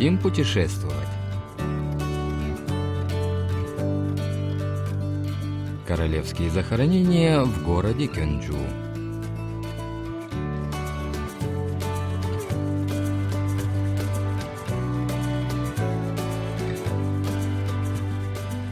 Хотим путешествовать. Королевские захоронения в городе Кёнджу.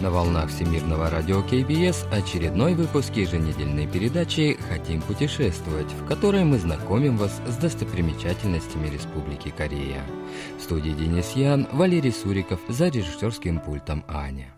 На волнах Всемирного радио КБС очередной выпуск еженедельной передачи «Хотим путешествовать», в которой мы знакомим вас с достопримечательностями Республики Корея. В студии Денис Ян, Валерий Суриков, за режиссерским пультом Аня.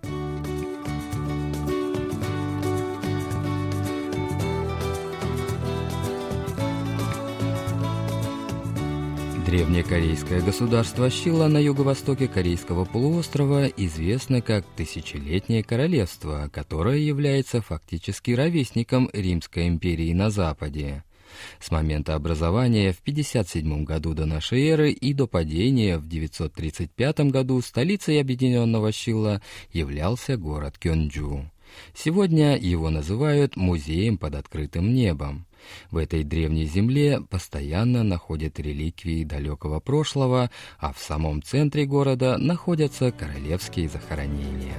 Древнее корейское государство Щила на юго-востоке Корейского полуострова известно как Тысячелетнее королевство, которое является фактически ровесником Римской империи на Западе. С момента образования в 57 году до нашей эры и до падения в 935 году столицей объединенного Щила являлся город Кёнджу. Сегодня его называют музеем под открытым небом. В этой древней земле постоянно находят реликвии далекого прошлого, а в самом центре города находятся королевские захоронения.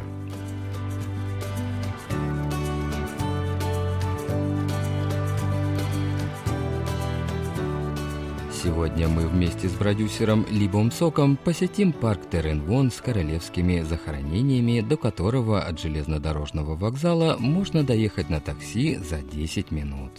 Сегодня мы вместе с продюсером Либом Соком посетим парк Теренвон с королевскими захоронениями, до которого от железнодорожного вокзала можно доехать на такси за 10 минут.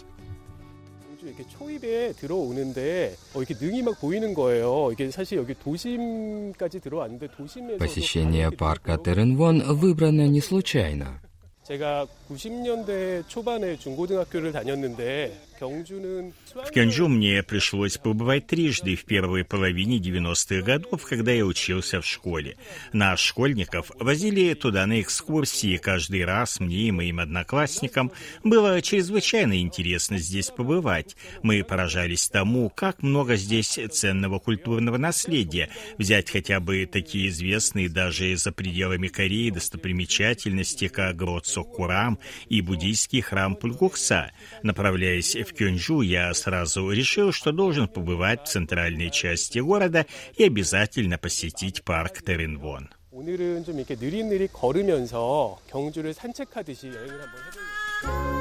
이렇게 초입에 들어오는데 어, 이렇게 능이 막 보이는 거예요. 이게 사실 여기 도심까지 들어왔는데 도심에서 Посещение парка Теренвон выбрано не случайно. 제가 90년대 초반에 중고등학교를 다녔는데 경주는 В Кёнджу мне пришлось побывать трижды в первой половине 90-х годов, когда я учился в школе. Нас, школьников, возили туда на экскурсии. Каждый раз мне и моим одноклассникам было чрезвычайно интересно здесь побывать. Мы поражались тому, как много здесь ценного культурного наследия. Взять хотя бы такие известные даже за пределами Кореи достопримечательности, как Грот Соккурам и буддийский храм Пульгукса. Направляясь в Кёнджу, я сразу решил, что должен побывать в центральной части города и обязательно посетить парк Теренвон. 오늘은 좀 이렇게 느릿느릿 걸으면서 경주를 산책하듯이 여행을 한번 해보려고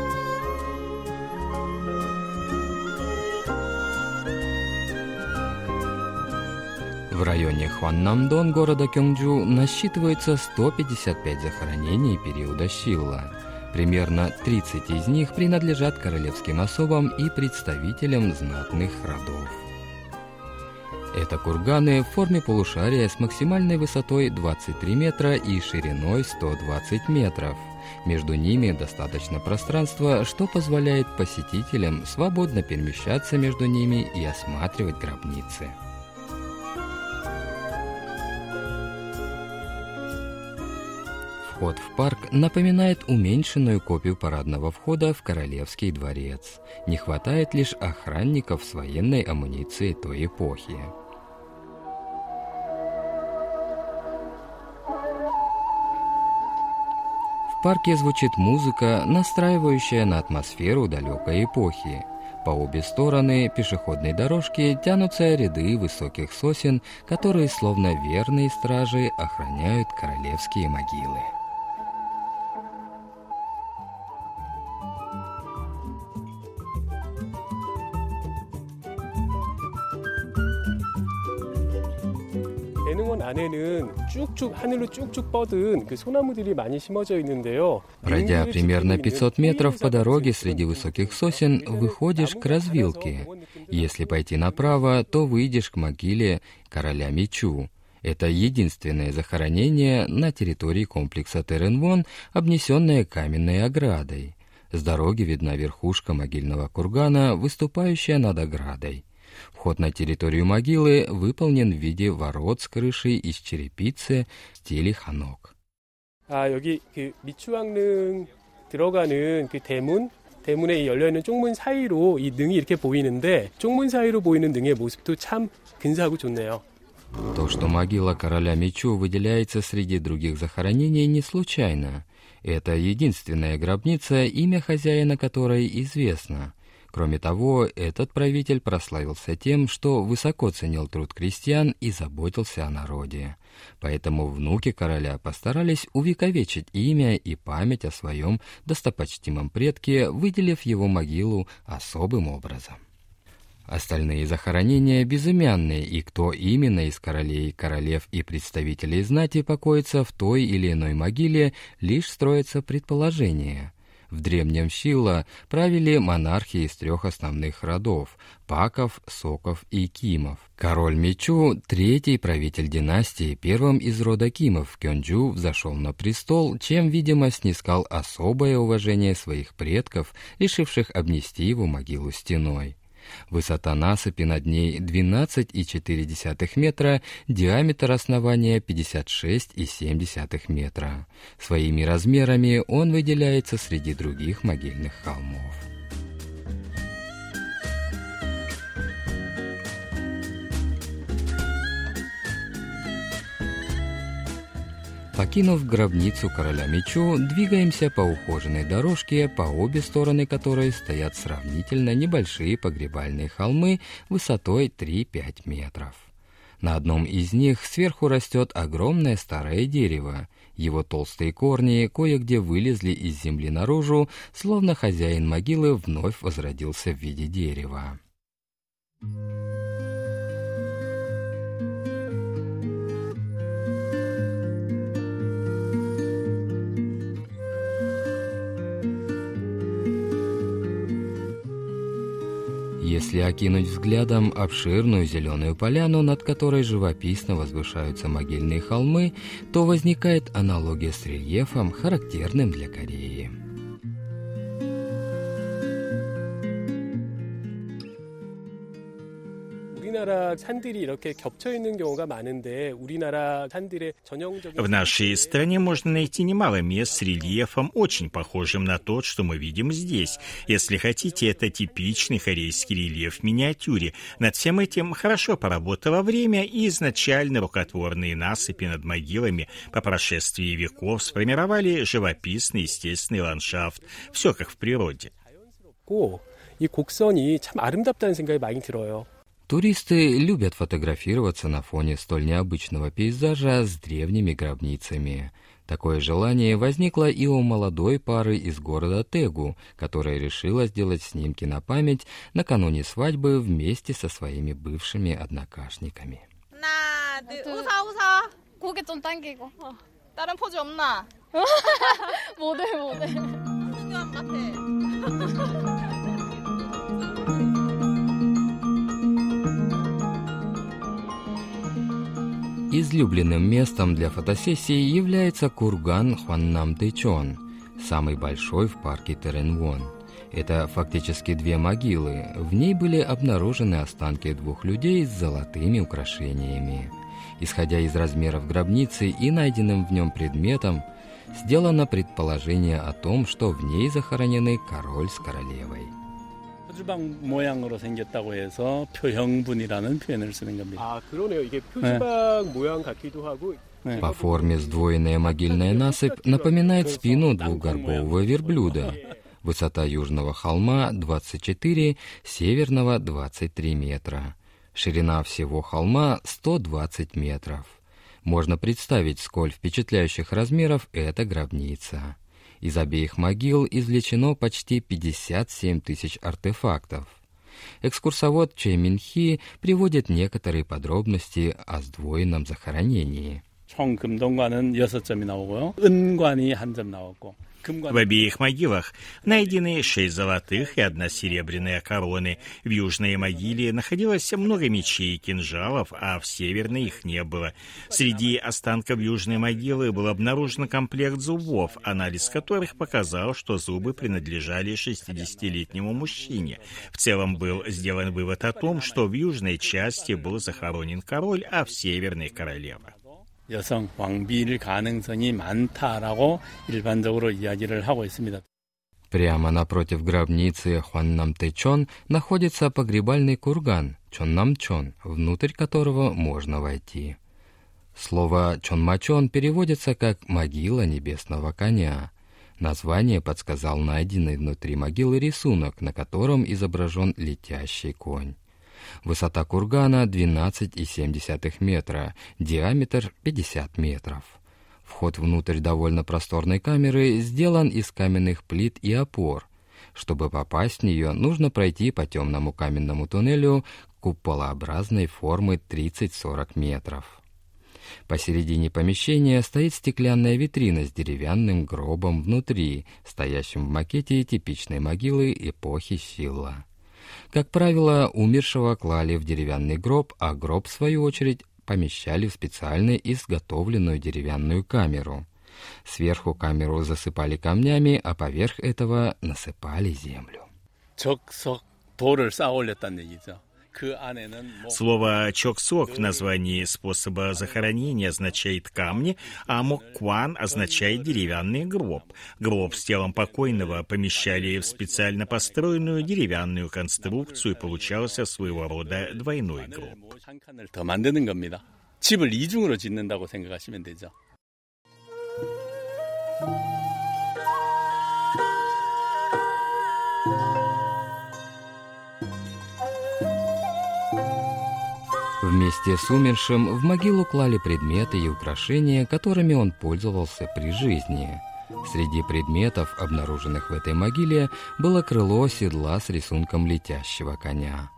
В районе Хваннамдон города Кёнджу насчитывается 155 захоронений периода Щилла. Примерно 30 из них принадлежат королевским особам и представителям знатных родов. Это курганы в форме полушария с максимальной высотой 23 метра и шириной 120 метров. Между ними достаточно пространства, что позволяет посетителям свободно перемещаться между ними и осматривать гробницы. Вход в парк напоминает уменьшенную копию парадного входа в Королевский дворец. Не хватает лишь охранников с военной амуницией той эпохи. В парке звучит музыка, настраивающая на атмосферу далекой эпохи. По обе стороны пешеходной дорожки тянутся ряды высоких сосен, которые, словно верные стражи, охраняют королевские могилы. 안에는 쭉쭉 하늘로 쭉쭉 뻗은 그 소나무들이 많이 심어져 있는데요. Пройдя 능들을 примерно 지키고 있는 500 метров по 수의사 дороге 같은 среди 곳이 высоких сосен выходишь к развилке. Если пойти направо, то выйдешь к могиле короля Мичу. Это единственное захоронение на территории комплекса Теренвон, обнесенное каменной оградой. С дороги видна верхушка могильного кургана, выступающая над оградой. Вход на территорию могилы выполнен в виде ворот с крышей из черепицы в стиле ханок. 아 여기 그 미추왕릉 들어가는 그 대문 대문에 이 열려 있는 쪽문 사이로 이 능이 이렇게 보이는데 쪽문 사이로 보이는 능의 모습도 참 근사하고 좋네요. То, что могила короля Мечу выделяется среди других захоронений, не случайно. Это единственная гробница, имя хозяина которой известно. Кроме того, этот правитель прославился тем, что высоко ценил труд крестьян и заботился о народе. Поэтому внуки короля постарались увековечить имя и память о своем достопочтимом предке, выделив его могилу особым образом. Остальные захоронения безымянные, и кто именно из королей, королев и представителей знати покоится в той или иной могиле, лишь строится предположение – в древнем Щила правили монархи из трех основных родов – Паков, Соков и Кимов. Король Мечу, третий правитель династии, первым из рода Кимов, Кёнджу взошел на престол, чем, видимо, снискал особое уважение своих предков, решивших обнести его могилу стеной. Высота насыпи над ней 12,4 метра, диаметр основания 56,7 метра. Своими размерами он выделяется среди других могильных холмов. Покинув гробницу короля Мечу, двигаемся по ухоженной дорожке, по обе стороны которой стоят сравнительно небольшие погребальные холмы высотой 3-5 метров. На одном из них сверху растет огромное старое дерево. Его толстые корни кое-где вылезли из земли наружу, словно хозяин могилы вновь возродился в виде дерева. Если окинуть взглядом обширную зеленую поляну, над которой живописно возвышаются могильные холмы, то возникает аналогия с рельефом, характерным для Кореи. В нашей стране можно найти немало мест с рельефом, очень похожим на тот, что мы видим здесь. Если хотите, это типичный корейский рельеф в миниатюре. Над всем этим хорошо поработало время, и изначально рукотворные насыпи над могилами по прошествии веков сформировали живописный естественный ландшафт. Все как в природе. 이 곡선이 참 아름답다는 생각이 많이 들어요. Туристы любят фотографироваться на фоне столь необычного пейзажа с древними гробницами. Такое желание возникло и у молодой пары из города Тегу, которая решила сделать снимки на память накануне свадьбы вместе со своими бывшими однокашниками. 하 Излюбленным местом для фотосессии является курган Хваннам Тэчон, самый большой в парке Теренвон. Это фактически две могилы. В ней были обнаружены останки двух людей с золотыми украшениями. Исходя из размеров гробницы и найденным в нем предметом, сделано предположение о том, что в ней захоронены король с королевой. 표주방 모양으로 생겼다고 해서 표형분이라는 표현을 쓰는 겁니다. 아 그러네요. 이게 표지방 모양 같기도 하고 По форме сдвоенная могильная насыпь напоминает спину двухгорбового верблюда. Высота южного холма 24, северного 23 метра. Ширина всего холма 120 метров. Можно представить, сколь впечатляющих размеров эта гробница. Из обеих могил извлечено почти 57 тысяч артефактов. Экскурсовод Чэй Минхи приводит некоторые подробности о сдвоенном захоронении. 총 금동관은 6점이 나오고요. 은관이 한 점 나왔고 В обеих могилах найдены шесть золотых и одна серебряная короны. В южной могиле находилось много мечей и кинжалов, а в северной их не было. Среди останков южной могилы был обнаружен комплект зубов, анализ которых показал, что зубы принадлежали 60-летнему мужчине. В целом был сделан вывод о том, что в южной части был захоронен король, а в северной — королева. 여성 왕비일 가능성이 많다라고 일반적으로 이야기를 하고 있습니다. Прямо напротив гробницы Хуаннамтэчон находится погребальный курган Чоннамчон, внутрь которого можно войти. Слово Чонмачон переводится как «могила небесного коня». Название подсказал найденный внутри могилы рисунок, на котором изображен летящий конь. Высота кургана 12,7 метра, диаметр 50 метров. Вход внутрь довольно просторной камеры сделан из каменных плит и опор. Чтобы попасть в нее, нужно пройти по темному каменному туннелю куполообразной формы 30-40 метров. Посередине помещения стоит стеклянная витрина с деревянным гробом внутри, стоящим в макете типичной могилы эпохи Силла. Как правило, умершего клали в деревянный гроб, а гроб, в свою очередь, помещали в специально изготовленную деревянную камеру. Сверху камеру засыпали камнями, а поверх этого насыпали землю. 적석 돌을 쌓아 올렸다는 얘기죠. Слово «чоксок» в названии способа захоронения означает «камни», а «моккван» означает «деревянный гроб». Гроб с телом покойного помещали в специально построенную деревянную конструкцию, и получался своего рода двойной гроб. 집을 이중으로 짓는다고 생각하시면 되죠. Вместе с умершим в могилу клали предметы и украшения, которыми он пользовался при жизни. Среди предметов, обнаруженных в этой могиле, было крыло седла с рисунком летящего коня.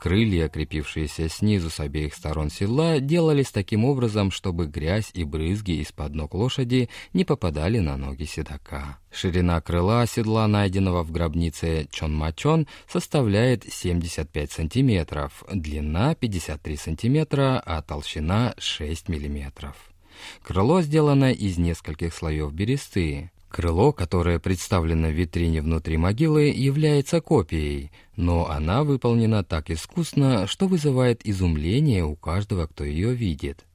Крылья, крепившиеся снизу с обеих сторон седла, делались таким образом, чтобы грязь и брызги из-под ног лошади не попадали на ноги седока. Ширина крыла седла, найденного в гробнице Чонмачон, составляет 75 сантиметров, длина 53 сантиметра, а толщина 6 миллиметров. Крыло сделано из нескольких слоев бересты. Крыло, которое представлено в витрине внутри могилы, является копией, но она выполнена так искусно, что вызывает изумление у каждого, кто ее видит.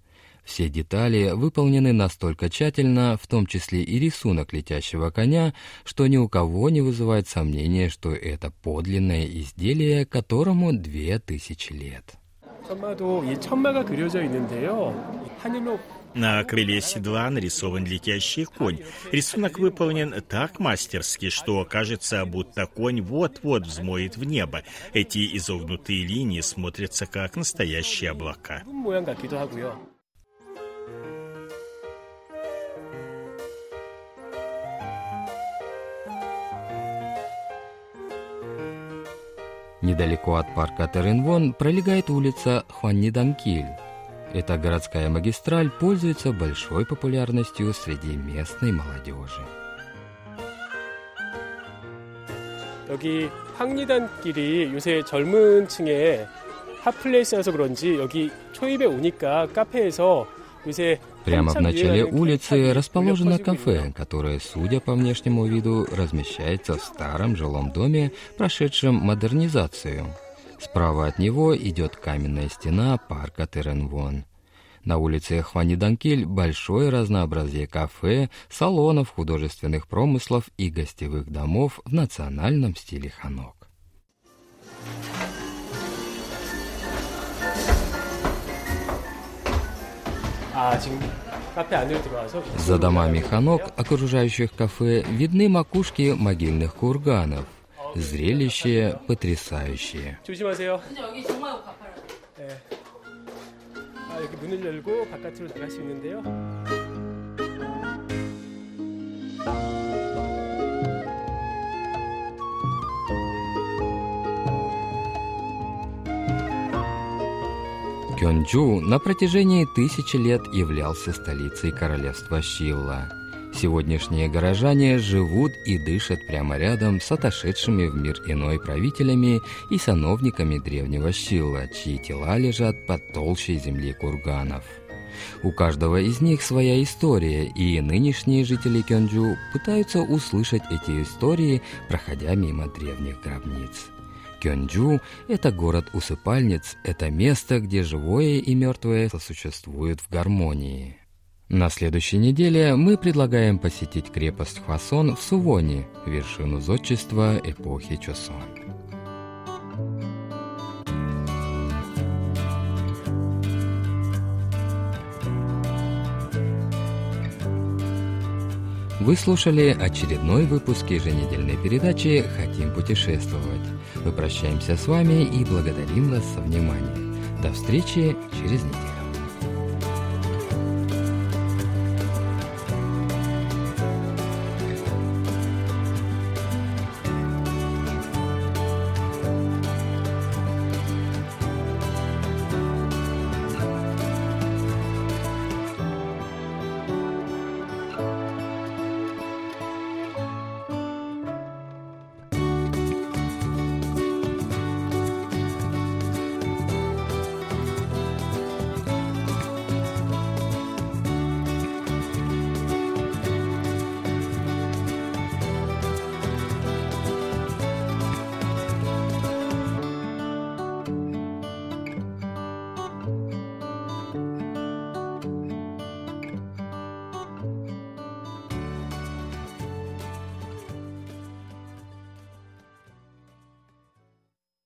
Все детали выполнены настолько тщательно, в том числе и рисунок летящего коня, что ни у кого не вызывает сомнения, что это подлинное изделие, которому две тысячи лет. 천마도 이 천마가 그려져 있는데요. 하늘로 на крыле седла нарисован летящий конь. Рисунок выполнен так мастерски, что кажется, будто конь вот-вот взмоет в небо. Эти изогнутые линии смотрятся как настоящие облака. Недалеко от парка Теренвон пролегает улица Хуанниданкиль Эта городская магистраль пользуется большой популярностью среди местной молодежи. 여기 황리단길이 요새 젊은 층의 핫플레이스여서 그런지 여기 초입에 오니까 카페에서 요새 Прямо в начале улицы расположено кафе, которое, судя по внешнему виду, размещается в старом жилом доме, прошедшем модернизацию. Справа от него идет каменная стена парка Теренвон. На улице Хваниданкель большое разнообразие кафе, салонов, художественных промыслов и гостевых домов в национальном стиле ханок. За домами ханок, окружающих кафе, видны макушки могильных курганов – Зрелище потрясающее. Кёнджу на протяжении тысячи лет являлся столицей королевства Шивла. Сегодняшние горожане живут и дышат прямо рядом с отошедшими в мир иной правителями и сановниками древнего Щилла, чьи тела лежат под толщей земли курганов. У каждого из них своя история, и нынешние жители Кёнджу пытаются услышать эти истории, проходя мимо древних гробниц. Кёнджу – это город-усыпальниц, это место, где живое и мертвое сосуществуют в гармонии. На следующей неделе мы предлагаем посетить крепость Хвасон в Сувоне, вершину зодчества эпохи Чосон. Вы слушали очередной выпуск еженедельной передачи «Хотим путешествовать». Мы прощаемся с вами и благодарим вас за внимание. До встречи через неделю.